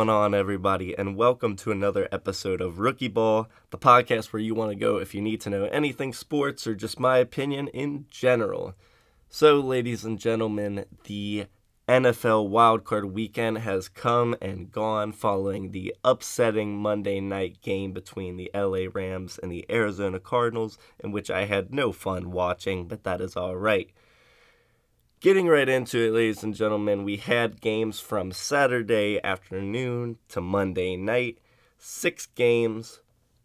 Going on, everybody, and welcome to another episode of Rookie Ball, the podcast where you want to go if you need to know anything sports or just my opinion in general. So, ladies and gentlemen, the NFL wildcard weekend has come and gone following the upsetting Monday night game between the LA Rams and the Arizona Cardinals, in which I had no fun watching, but that is alright. Getting right into it, ladies and gentlemen, we had games from Saturday afternoon to Monday night. Six games,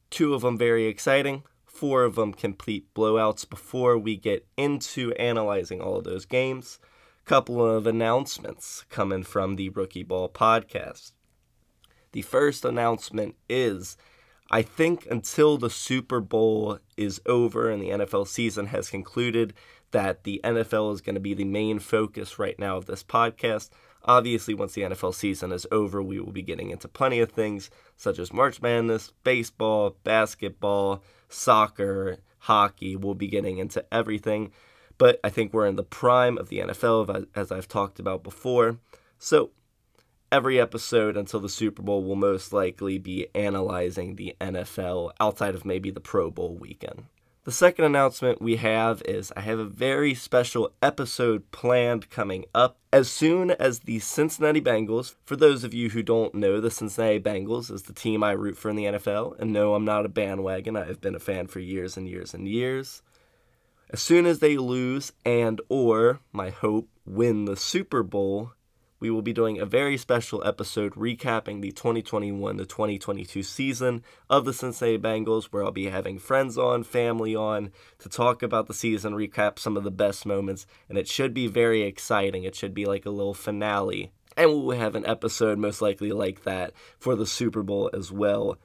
two of them very exciting, four of them complete blowouts. Before we get into analyzing all of those games, a couple of announcements coming from the Rookie Ball podcast. The first announcement is I think until the Super Bowl is over and the NFL season has concluded, that the NFL is going to be the main focus right now of this podcast. Obviously, once the NFL season is over, we will be getting into plenty of things such as March Madness, baseball, basketball, soccer, hockey. We'll be getting into everything. But I think we're in the prime of the NFL, as I've talked about before. So, every episode until the Super Bowl will most likely be analyzing the NFL outside of maybe the Pro Bowl weekend. The second announcement we have is I have a very special episode planned coming up as soon as the Cincinnati Bengals. For those of you who don't know, the Cincinnati Bengals is the team I root for in the NFL. And no, I'm not a bandwagon. I have been a fan for years and years and years. As soon as they lose and or my hope win the Super Bowl, we will be doing a very special episode recapping the 2021 to 2022 season of the Cincinnati Bengals, where I'll be having friends on, family on to talk about the season, recap some of the best moments, and it should be very exciting. It should be like a little finale. And we will have an episode most likely like that for the Super Bowl as well,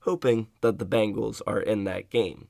hoping that the Bengals are in that game.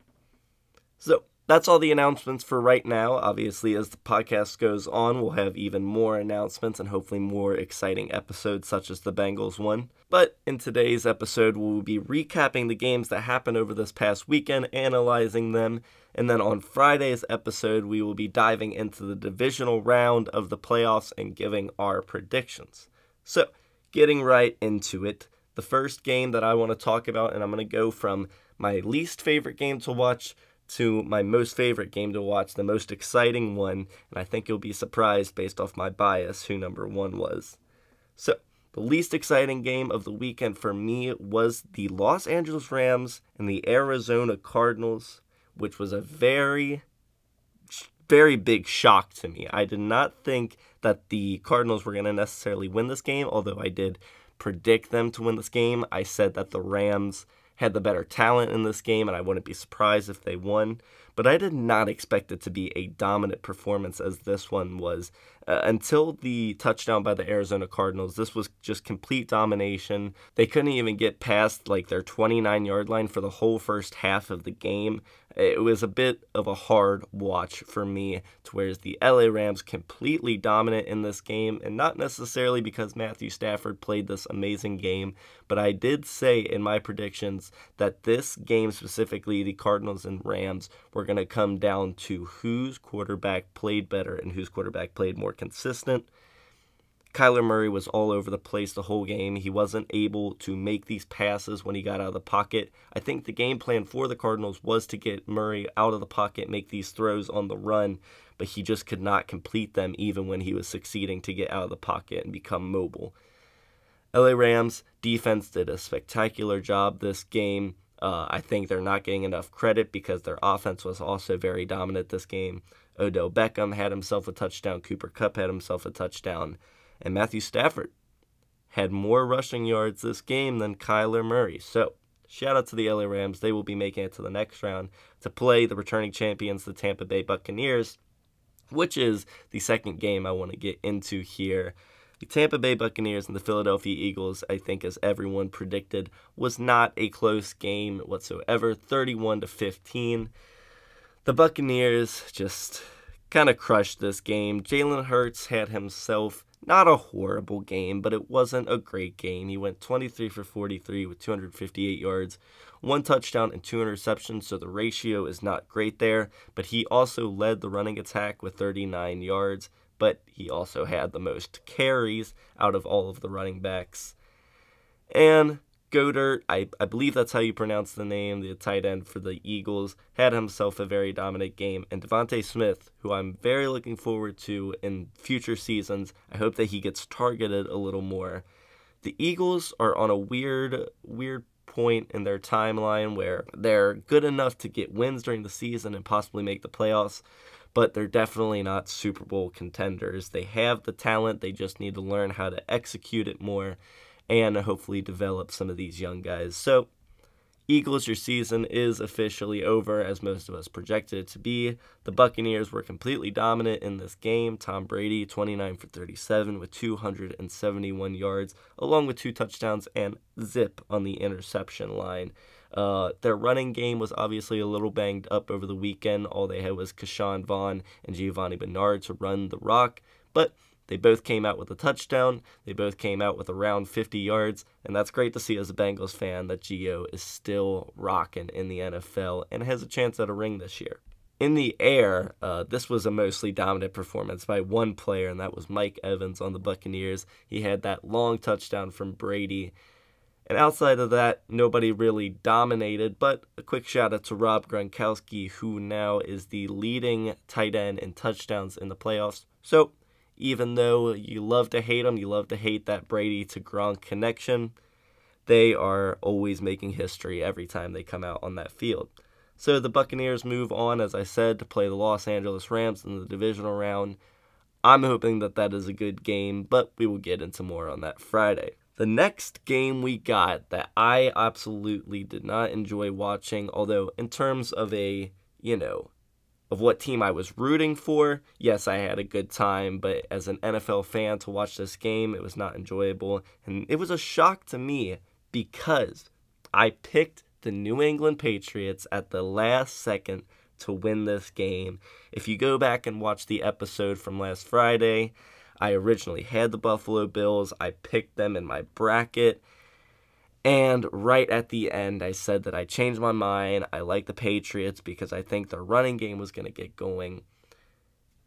So, that's all the announcements for right now. Obviously, as the podcast goes on, we'll have even more announcements and hopefully more exciting episodes, such as the Bengals one. But in today's episode, we'll be recapping the games that happened over this past weekend, analyzing them, and then on Friday's episode, we will be diving into the divisional round of the playoffs and giving our predictions. So, getting right into it, the first game that I want to talk about, and I'm going to go from my least favorite game to watch to my most favorite game to watch, the most exciting one, and I think you'll be surprised based off my bias who number one was. So, the least exciting game of the weekend for me was the Los Angeles Rams and the Arizona Cardinals, which was a very, very big shock to me. I did not think that the Cardinals were going to necessarily win this game, although I did predict them to win this game. I said that the Rams had the better talent in this game, and I wouldn't be surprised if they won. But I did not expect it to be a dominant performance as this one was. Uh, until the touchdown by the Arizona Cardinals, this was just complete domination. They couldn't even get past like their 29 yard line for the whole first half of the game. It was a bit of a hard watch for me, to whereas the LA Rams completely dominant in this game, and not necessarily because Matthew Stafford played this amazing game, but I did say in my predictions that this game specifically, the Cardinals and Rams, were going to come down to whose quarterback played better and whose quarterback played more consistent. Kyler Murray was all over the place the whole game. He wasn't able to make these passes when he got out of the pocket. I think the game plan for the Cardinals was to get Murray out of the pocket, make these throws on the run, but he just could not complete them even when he was succeeding to get out of the pocket and become mobile. LA Rams defense did a spectacular job this game. Uh, I think they're not getting enough credit because their offense was also very dominant this game. Odell Beckham had himself a touchdown. Cooper Kupp had himself a touchdown. And Matthew Stafford had more rushing yards this game than Kyler Murray. So, shout out to the LA Rams. They will be making it to the next round to play the returning champions, the Tampa Bay Buccaneers, which is the second game I want to get into here. The Tampa Bay Buccaneers and the Philadelphia Eagles, I think, as everyone predicted, was not a close game whatsoever 31 to 15. The Buccaneers just kind of crushed this game. Jalen Hurts had himself not a horrible game, but it wasn't a great game. He went 23 for 43 with 258 yards, one touchdown, and two interceptions, so the ratio is not great there. But he also led the running attack with 39 yards, but he also had the most carries out of all of the running backs. And Goedert, I, I believe that's how you pronounce the name, the tight end for the Eagles, had himself a very dominant game. And DeVonta Smith, who I'm very looking forward to in future seasons, I hope that he gets targeted a little more. The Eagles are on a weird, weird point in their timeline where they're good enough to get wins during the season and possibly make the playoffs, but they're definitely not Super Bowl contenders. They have the talent, they just need to learn how to execute it more and hopefully develop some of these young guys. So, Eagles, your season is officially over, as most of us projected it to be. The Buccaneers were completely dominant in this game. Tom Brady, 29 for 37 with 271 yards, along with two touchdowns and zip on the interception line. Uh, their running game was obviously a little banged up over the weekend. All they had was Ke'Shawn Vaughn and Giovani Bernard to run the rock, but they both came out with a touchdown. They both came out with around 50 yards. And that's great to see as a Bengals fan that Gio is still rocking in the NFL and has a chance at a ring this year. In the air, uh, this was a mostly dominant performance by one player, and that was Mike Evans on the Buccaneers. He had that long touchdown from Brady. And outside of that, nobody really dominated, but a quick shout out to Rob Gronkowski, who now is the leading tight end in touchdowns in the playoffs. So, even though you love to hate him, you love to hate that Brady to Gronk connection, they are always making history every time they come out on that field. So the Buccaneers move on, as I said, to play the Los Angeles Rams in the divisional round. I'm hoping that that is a good game, but we will get into more on that Friday. The next game we got that I absolutely did not enjoy watching, although in terms of a, you know, of what team I was rooting for, yes, I had a good time, but as an NFL fan to watch this game, it was not enjoyable. And it was a shock to me because I picked the New England Patriots at the last second to win this game. If you go back and watch the episode from last Friday, I originally had the Buffalo Bills. I picked them in my bracket and right at the end, I said that I changed my mind. I like the Patriots because I think their running game was going to get going.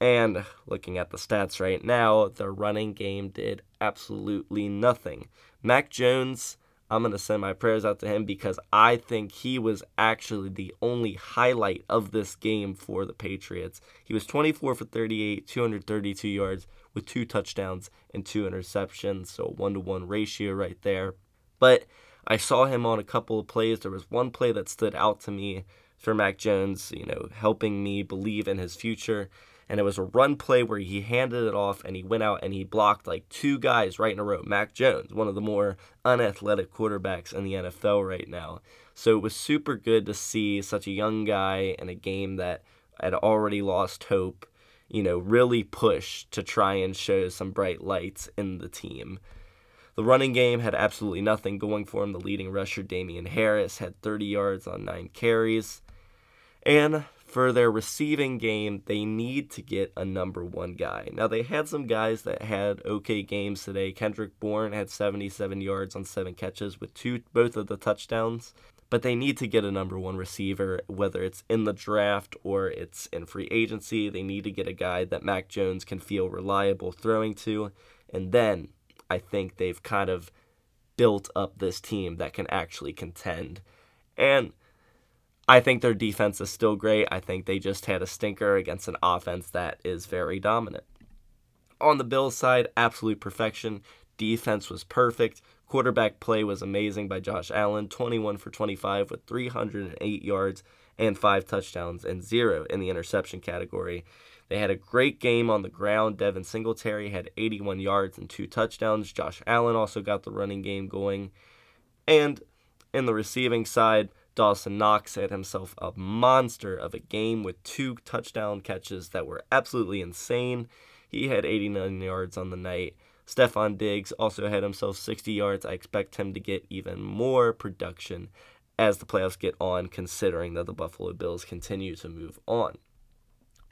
And looking at the stats right now, the running game did absolutely nothing. Mac Jones, I'm going to send my prayers out to him because I think he was actually the only highlight of this game for the Patriots. He was 24 for 38, 232 yards with two touchdowns and two interceptions, so one to one ratio right there. But I saw him on a couple of plays. There was one play that stood out to me for Mac Jones, you know, helping me believe in his future. And it was a run play where he handed it off and he went out and he blocked like two guys right in a row. Mac Jones, one of the more unathletic quarterbacks in the NFL right now. So it was super good to see such a young guy in a game that had already lost hope, you know, really push to try and show some bright lights in the team. The running game had absolutely nothing going for him. The leading rusher, Damien Harris, had 30 yards on nine carries. And for their receiving game, they need to get a number one guy. Now, they had some guys that had okay games today. Kendrick Bourne had 77 yards on seven catches with two, both of the touchdowns. But they need to get a number one receiver, whether it's in the draft or it's in free agency. They need to get a guy that Mac Jones can feel reliable throwing to. And then I think they've kind of built up this team that can actually contend. And I think their defense is still great. I think they just had a stinker against an offense that is very dominant. On the Bills side, absolute perfection. Defense was perfect. Quarterback play was amazing by Josh Allen, 21 for 25 with 308 yards and five touchdowns and zero in the interception category. They had a great game on the ground. Devin Singletary had 81 yards and two touchdowns. Josh Allen also got the running game going. And in the receiving side, Dawson Knox had himself a monster of a game with two touchdown catches that were absolutely insane. He had 89 yards on the night. Stefon Diggs also had himself 60 yards. I expect him to get even more production as the playoffs get on, considering that the Buffalo Bills continue to move on.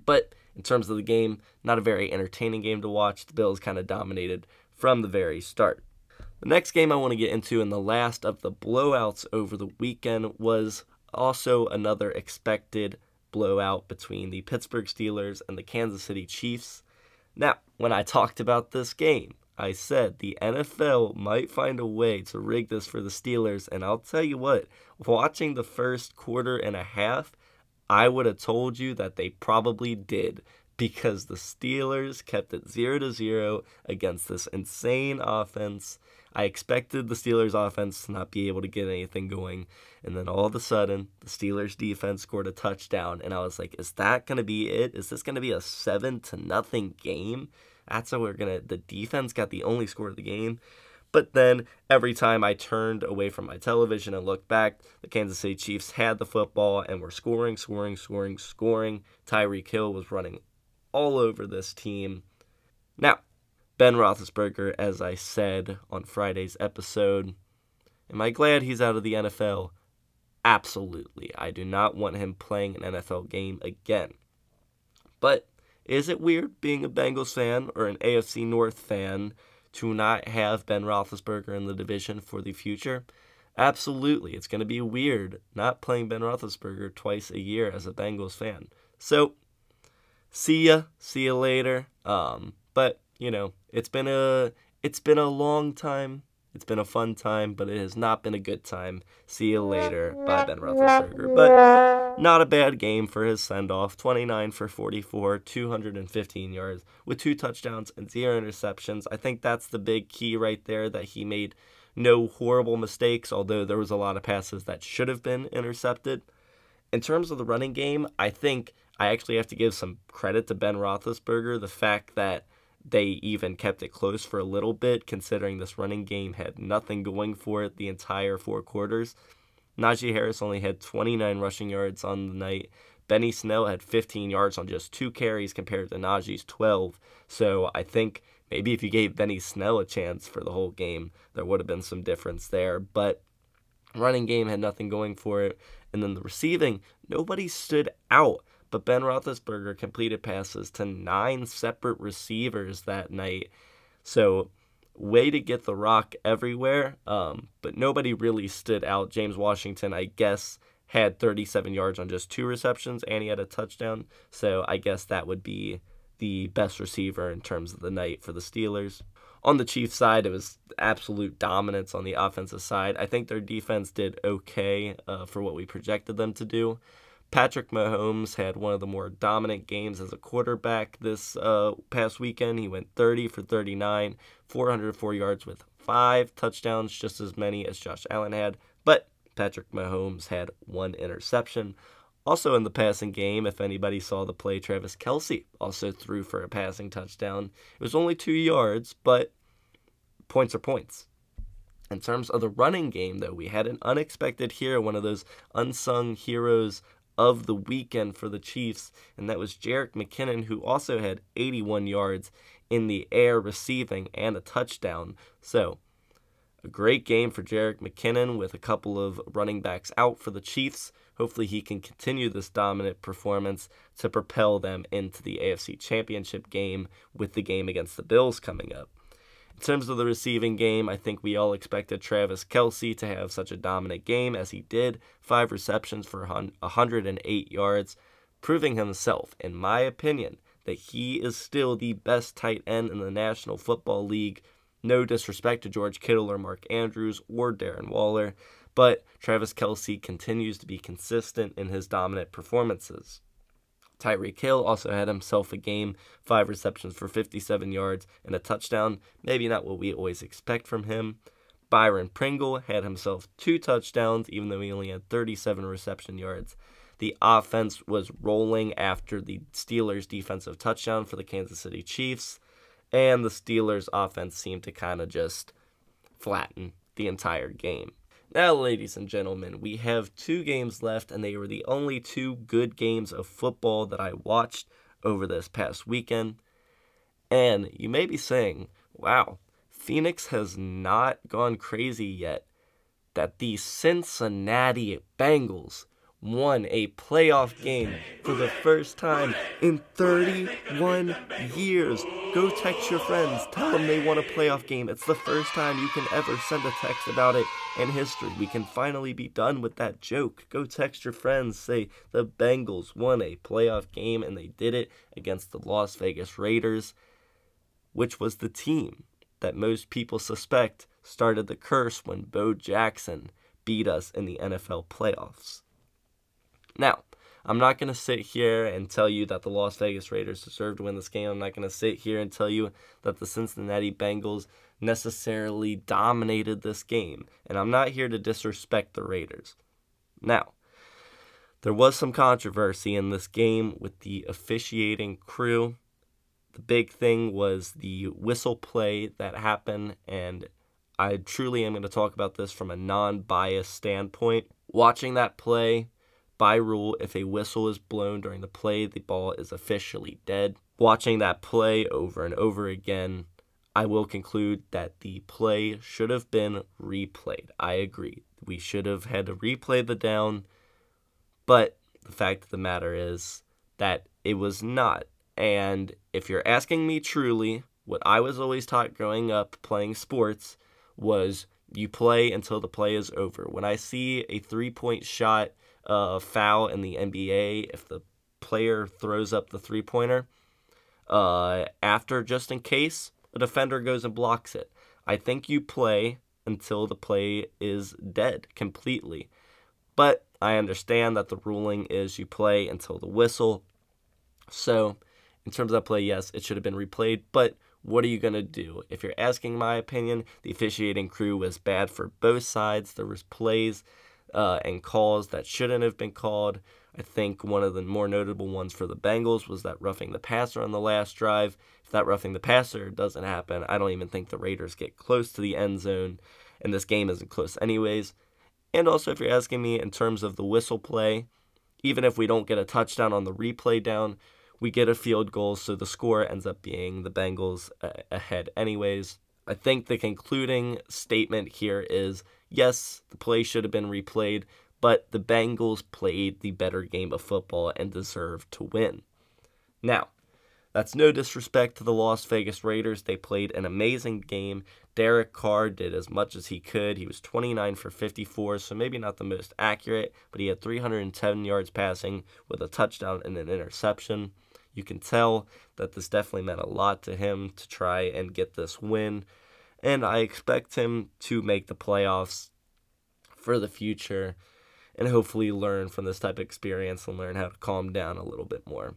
But in terms of the game, not a very entertaining game to watch. The Bills kind of dominated from the very start. The next game I want to get into, and the last of the blowouts over the weekend, was also another expected blowout between the Pittsburgh Steelers and the Kansas City Chiefs. Now, when I talked about this game, I said the NFL might find a way to rig this for the Steelers, and I'll tell you what, watching the first quarter and a half, I would have told you that they probably did because the Steelers kept it 0 to 0 against this insane offense. I expected the Steelers offense to not be able to get anything going. And then all of a sudden, the Steelers defense scored a touchdown. And I was like, is that going to be it? Is this going to be a 7 to nothing game? That's how we're to. The defense got the only score of the game. But then every time I turned away from my television and looked back, the Kansas City Chiefs had the football and were scoring, scoring, scoring, scoring. Tyreek Hill was running all over this team. Now, Ben Roethlisberger, as I said on Friday's episode, am I glad he's out of the NFL? Absolutely. I do not want him playing an NFL game again. But is it weird being a Bengals fan or an AFC North fan to not have Ben Roethlisberger in the division for the future? Absolutely. It's going to be weird not playing Ben Roethlisberger twice a year as a Bengals fan. So, see ya. See ya later. Um, but you know, it's been a it's been a long time. It's been a fun time, but it has not been a good time. See you later. Bye, Ben Roethlisberger. But not a bad game for his send off. 29 for 44, 215 yards with two touchdowns and zero interceptions. I think that's the big key right there that he made no horrible mistakes, although there was a lot of passes that should have been intercepted. In terms of the running game, I think I actually have to give some credit to Ben Roethlisberger. The fact that they even kept it close for a little bit, considering this running game had nothing going for it the entire four quarters. Najee Harris only had 29 rushing yards on the night. Benny Snell had 15 yards on just two carries compared to Najee's 12. So I think maybe if you gave Benny Snell a chance for the whole game, there would have been some difference there. But running game had nothing going for it. And then the receiving, nobody stood out but Ben Roethlisberger completed passes to nine separate receivers that night. So, way to get the rock everywhere. Um, but nobody really stood out. James Washington, I guess, had 37 yards on just two receptions, and he had a touchdown. So, I guess that would be the best receiver in terms of the night for the Steelers. On the Chiefs side, it was absolute dominance on the offensive side. I think their defense did okay uh, for what we projected them to do. Patrick Mahomes had one of the more dominant games as a quarterback this uh, past weekend. He went 30 for 39, 404 yards with five touchdowns, just as many as Josh Allen had. But Patrick Mahomes had one interception. Also in the passing game, if anybody saw the play, Travis Kelce also threw for a passing touchdown. It was only two yards, but points are points. In terms of the running game, though, we had an unexpected hero, one of those unsung heroes of the weekend for the Chiefs, and that was Jerick McKinnon, who also had 81 yards in the air receiving and a touchdown. So, a great game for Jerick McKinnon with a couple of running backs out for the Chiefs. Hopefully, he can continue this dominant performance to propel them into the AFC Championship game with the game against the Bills coming up. In terms of the receiving game, I think we all expected Travis Kelce to have such a dominant game as he did. Five receptions for 108 yards, proving himself, in my opinion, that he is still the best tight end in the National Football League. No disrespect to George Kittle or Mark Andrews or Darren Waller, but Travis Kelce continues to be consistent in his dominant performances. Tyreek Hill also had himself a game, five receptions for 57 yards and a touchdown. Maybe not what we always expect from him. Byron Pringle had himself two touchdowns, even though he only had 37 reception yards. The offense was rolling after the Steelers' defensive touchdown for the Kansas City Chiefs, and the Steelers' offense seemed to kind of just flatten the entire game. Now, ladies and gentlemen, we have two games left, and they were the only two good games of football that I watched over this past weekend. And you may be saying, wow, Phoenix has not gone crazy yet. That the Cincinnati Bengals won a playoff game for the first time in 31 years. Go text your friends, tell them they won a playoff game. It's the first time you can ever send a text about it in history. We can finally be done with that joke. Go text your friends, say the Bengals won a playoff game and they did it against the Las Vegas Raiders, which was the team that most people suspect started the curse when Bo Jackson beat us in the NFL playoffs. Now, I'm not going to sit here and tell you that the Las Vegas Raiders deserve to win this game. I'm not going to sit here and tell you that the Cincinnati Bengals necessarily dominated this game. And I'm not here to disrespect the Raiders. Now, there was some controversy in this game with the officiating crew. The big thing was the whistle play that happened, and I truly am going to talk about this from a non biased standpoint. Watching that play, by rule, if a whistle is blown during the play, the ball is officially dead. Watching that play over and over again, I will conclude that the play should have been replayed. I agree. We should have had to replay the down, but the fact of the matter is that it was not. And if you're asking me truly, what I was always taught growing up playing sports was you play until the play is over. When I see a three point shot uh, foul in the NBA, if the player throws up the three pointer uh, after, just in case, a defender goes and blocks it. I think you play until the play is dead completely. But I understand that the ruling is you play until the whistle. So, in terms of that play, yes, it should have been replayed. But what are you going to do? If you're asking my opinion, the officiating crew was bad for both sides. There was plays uh, and calls that shouldn't have been called. I think one of the more notable ones for the Bengals was that roughing the passer on the last drive. If that roughing the passer doesn't happen, I don't even think the Raiders get close to the end zone, and this game isn't close anyways. And also, if you're asking me in terms of the whistle play, even if we don't get a touchdown on the replay down, we get a field goal, so the score ends up being the Bengals uh, ahead anyways. I think the concluding statement here is yes, the play should have been replayed, but the Bengals played the better game of football and deserved to win. Now, that's no disrespect to the Las Vegas Raiders. They played an amazing game. Derek Carr did as much as he could. He was 29 for 54, so maybe not the most accurate, but he had 310 yards passing with a touchdown and an interception. You can tell that this definitely meant a lot to him to try and get this win. And I expect him to make the playoffs for the future and hopefully learn from this type of experience and learn how to calm down a little bit more.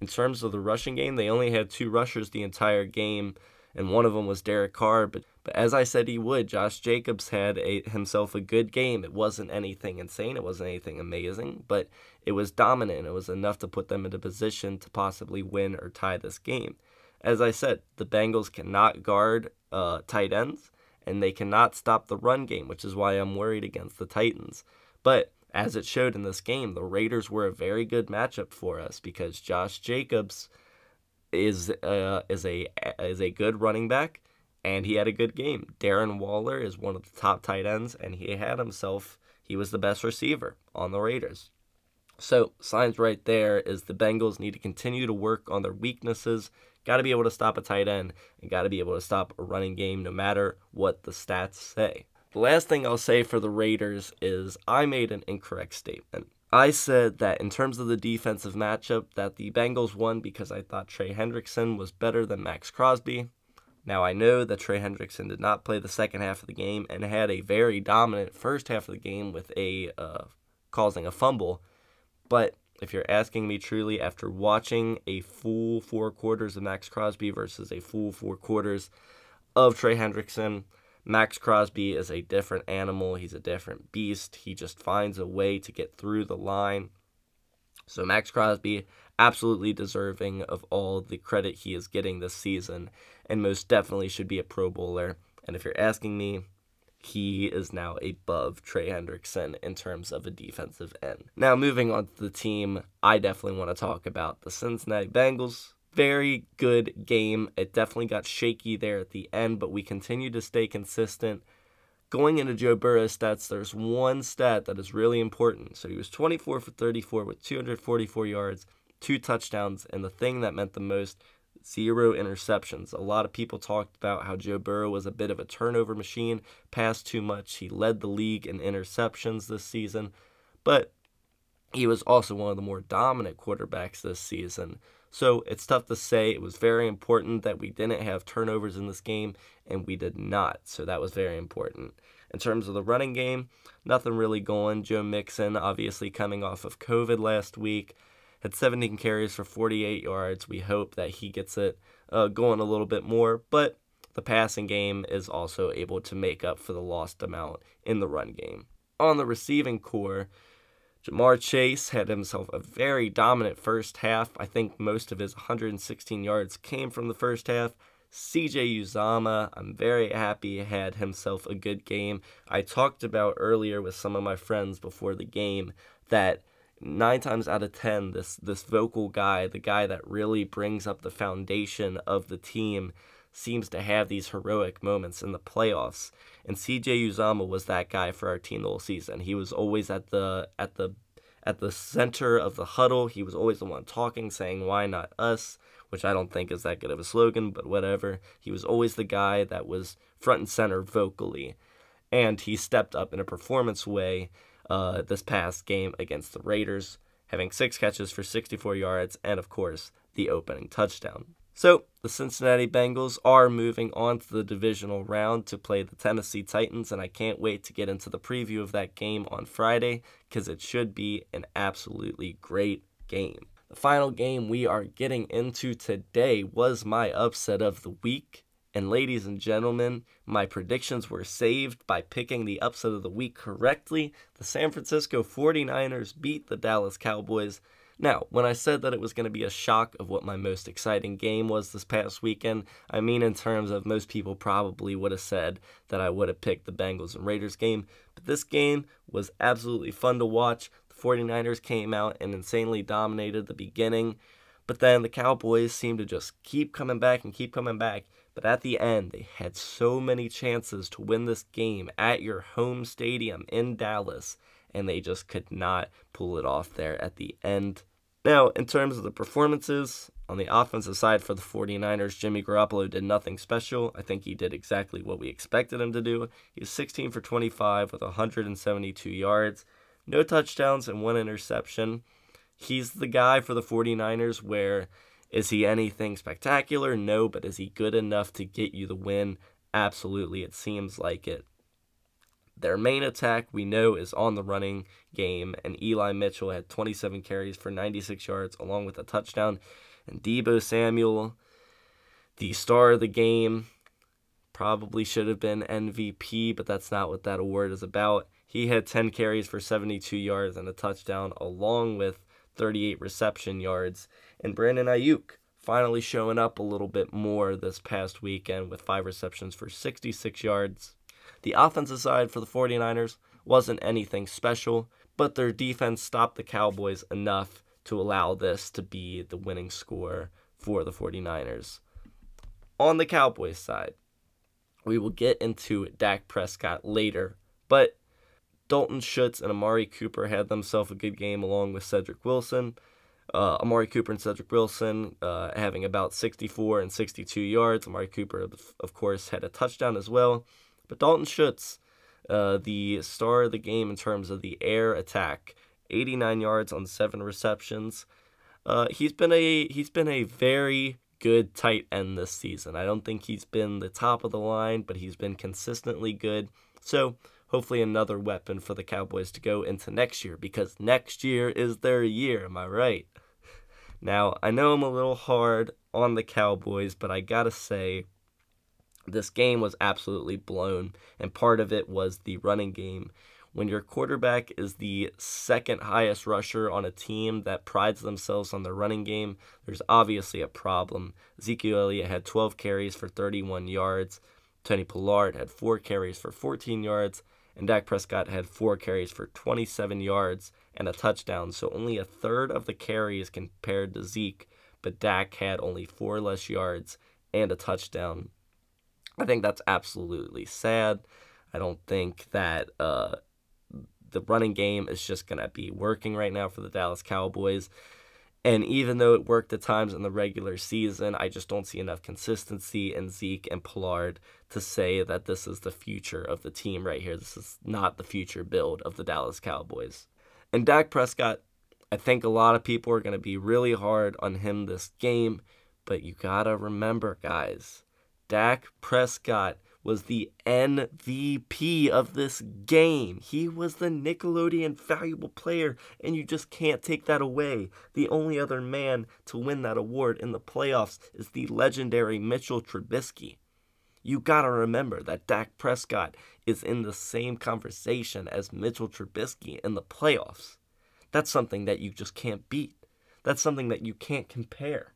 In terms of the rushing game, they only had two rushers the entire game, and one of them was Derek Carr. But, but as I said he would, Josh Jacobs had a, himself a good game. It wasn't anything insane, it wasn't anything amazing, but it was dominant. It was enough to put them into position to possibly win or tie this game. As I said, the Bengals cannot guard uh, tight ends, and they cannot stop the run game, which is why I'm worried against the Titans. But as it showed in this game, the Raiders were a very good matchup for us because Josh Jacobs is uh, is a is a good running back and he had a good game. Darren Waller is one of the top tight ends and he had himself he was the best receiver on the Raiders. So, signs right there is the Bengals need to continue to work on their weaknesses. Got to be able to stop a tight end and got to be able to stop a running game no matter what the stats say. The last thing I'll say for the Raiders is I made an incorrect statement. I said that in terms of the defensive matchup that the Bengals won because I thought Trey Hendrickson was better than Maxx Crosby. Now I know that Trey Hendrickson did not play the second half of the game and had a very dominant first half of the game with a uh, causing a fumble, but if you're asking me truly, after watching a full four quarters of Maxx Crosby versus a full four quarters of Trey Hendrickson, Maxx Crosby is a different animal. He's a different beast. He just finds a way to get through the line. So, Maxx Crosby, absolutely deserving of all the credit he is getting this season, and most definitely should be a Pro Bowler. And if you're asking me, he is now above Trey Hendrickson in terms of a defensive end. Now, moving on to the team, I definitely want to talk about the Cincinnati Bengals very good game. It definitely got shaky there at the end, but we continued to stay consistent. Going into Joe Burrow's stats, there's one stat that is really important. So he was 24 for 34 with 244 yards, two touchdowns, and the thing that meant the most zero interceptions. A lot of people talked about how Joe Burrow was a bit of a turnover machine, passed too much. He led the league in interceptions this season, but he was also one of the more dominant quarterbacks this season So it's tough to say. It was very important that we didn't have turnovers in this game, and we did not. So that was very important. In terms of the running game, nothing really going. Joe Mixon, obviously coming off of COVID last week, had 17 carries for 48 yards. We hope that he gets it uh, going a little bit more, but the passing game is also able to make up for the lost amount in the run game. On the receiving corps, Ja'Marr Chase had himself a very dominant first half. I think most of his 116 yards came from the first half. CJ Uzomah, I'm very happy, had himself a good game. I talked about earlier with some of my friends before the game that nine times out of ten, this this vocal guy, the guy that really brings up the foundation of the team, seems to have these heroic moments in the playoffs. And CJ Uzomah was that guy for our team the whole season. He was always at the at the at the center of the huddle. He was always the one talking, saying, Why not us? which I don't think is that good of a slogan, but whatever. He was always the guy that was front and center vocally, and he stepped up in a performance way uh, this past game against the Raiders, having six catches for 64 yards, and of course, the opening touchdown. So, the Cincinnati Bengals are moving on to the divisional round to play the Tennessee Titans, and I can't wait to get into the preview of that game on Friday because it should be an absolutely great game. The final game we are getting into today was my upset of the week. And ladies and gentlemen, my predictions were saved by picking the upset of the week correctly. The San Francisco 49ers beat the Dallas Cowboys. Now, when I said that it was going to be a shock of what my most exciting game was this past weekend, I mean in terms of most people probably would have said that I would have picked the Bengals and Raiders game. But this game was absolutely fun to watch. The 49ers came out and insanely dominated the beginning, but then the Cowboys seemed to just keep coming back and keep coming back. But at the end, they had so many chances to win this game at your home stadium in Dallas, and they just could not pull it off there at the end. Now, in terms of the performances, on the offensive side for the 49ers, Jimmy Garoppolo did nothing special. I think he did exactly what we expected him to do. He was 16 for 25 with 172 yards no touchdowns and one interception. He's the guy for the 49ers where is he anything spectacular? No, but is he good enough to get you the win? Absolutely, it seems like it. Their main attack, we know, is on the running game, and Eli Mitchell had 27 carries for 96 yards along with a touchdown. And Deebo Samuel, the star of the game, probably should have been MVP, but that's not what that award is about. He had 10 carries for 72 yards and a touchdown, along with 38 reception yards. And Brandon Aiyuk finally showing up a little bit more this past weekend with five receptions for 66 yards. The offensive side for the 49ers wasn't anything special, but their defense stopped the Cowboys enough to allow this to be the winning score for the 49ers. On the Cowboys side, we will get into Dak Prescott later, but Dalton Schultz and Amari Cooper had themselves a good game along with Cedric Wilson. Uh, Amari Cooper and Cedric Wilson uh, having about 64 and 62 yards. Amari Cooper, of course, had a touchdown as well. But Dalton Schultz, uh, the star of the game in terms of the air attack, 89 yards on seven receptions. Uh, he's been a he's been a very good tight end this season. I don't think he's been the top of the line, but he's been consistently good. So hopefully another weapon for the Cowboys to go into next year because next year is their year. Am I right? Now, I know I'm a little hard on the Cowboys, but I gotta say, this game was absolutely blown, and part of it was the running game. When your quarterback is the second highest rusher on a team that prides themselves on their running game, there's obviously a problem. Ezekiel Elliott had 12 carries for 31 yards. Tony Pollard had 4 carries for 14 yards and Dak Prescott had four carries for 27 yards and a touchdown, so only a third of the carries compared to Zeke, but Dak had only four less yards and a touchdown. I think that's absolutely sad. I don't think that uh, the running game is just going to be working right now for the Dallas Cowboys. And even though it worked at times in the regular season, I just don't see enough consistency in Zeke and Pollard to say that this is the future of the team right here. This is not the future build of the Dallas Cowboys. And Dak Prescott, I think a lot of people are going to be really hard on him this game, but you got to remember, guys, Dak Prescott was the MVP of this game. He was the Nickelodeon valuable player, and you just can't take that away. The only other man to win that award in the playoffs is the legendary Mitchell Trubisky. You gotta remember that Dak Prescott is in the same conversation as Mitchell Trubisky in the playoffs. That's something that you just can't beat. That's something that you can't compare.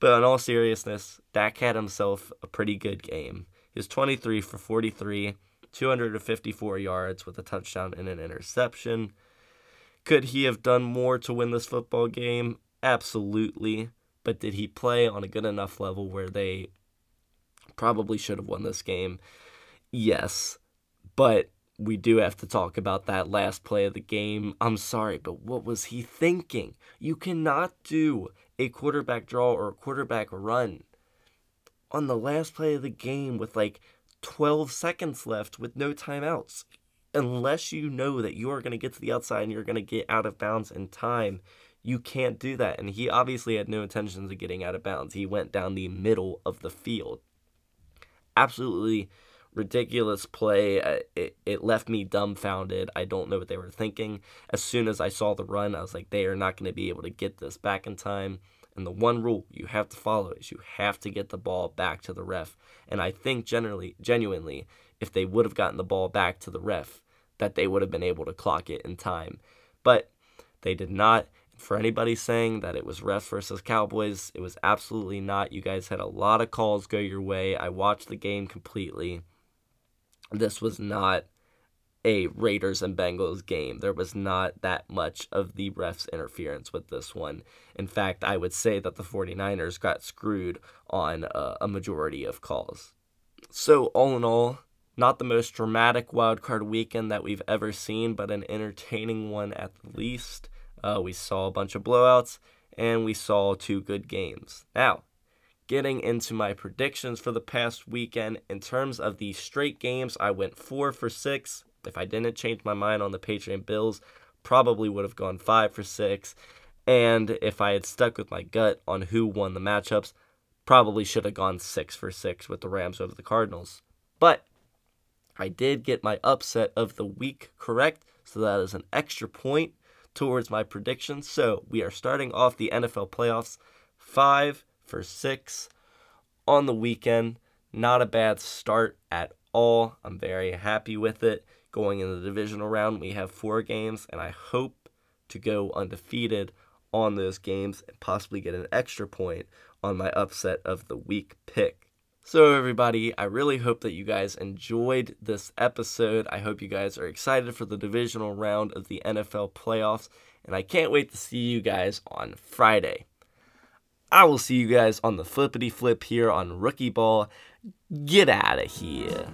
But in all seriousness, Dak had himself a pretty good game. He was 23 for 43, 254 yards with a touchdown and an interception. Could he have done more to win this football game? Absolutely. But did he play on a good enough level where they probably should have won this game? Yes. But we do have to talk about that last play of the game. I'm sorry, but what was he thinking? You cannot do a quarterback draw or a quarterback run on the last play of the game with like 12 seconds left with no timeouts. Unless you know that you are going to get to the outside and you're going to get out of bounds in time, you can't do that. And he obviously had no intentions of getting out of bounds. He went down the middle of the field. Absolutely ridiculous play. It, it left me dumbfounded. I don't know what they were thinking. As soon as I saw the run, I was like, they are not going to be able to get this back in time. And the one rule you have to follow is you have to get the ball back to the ref. And I think generally, genuinely, if they would have gotten the ball back to the ref, that they would have been able to clock it in time. But they did not. For anybody saying that it was refs versus Cowboys, it was absolutely not. You guys had a lot of calls go your way. I watched the game completely. This was not a Raiders and Bengals game. There was not that much of the refs' interference with this one. In fact, I would say that the 49ers got screwed on uh, a majority of calls. So, all in all, not the most dramatic wildcard weekend that we've ever seen, but an entertaining one at the least. Uh, we saw a bunch of blowouts and we saw two good games. Now, getting into my predictions for the past weekend, in terms of the straight games, I went four for six if I didn't change my mind on the Patriot Bills, probably would have gone five for six. And if I had stuck with my gut on who won the matchups, probably should have gone six for six with the Rams over the Cardinals. But I did get my upset of the week correct, so that is an extra point towards my prediction. So we are starting off the NFL playoffs five for six on the weekend. Not a bad start at all. I'm very happy with it going in the divisional round. We have four games, and I hope to go undefeated on those games and possibly get an extra point on my upset of the week pick. So, everybody, I really hope that you guys enjoyed this episode. I hope you guys are excited for the divisional round of the NFL playoffs, and I can't wait to see you guys on Friday. I will see you guys on the flippity flip here on Rookie Ball. Get out of here.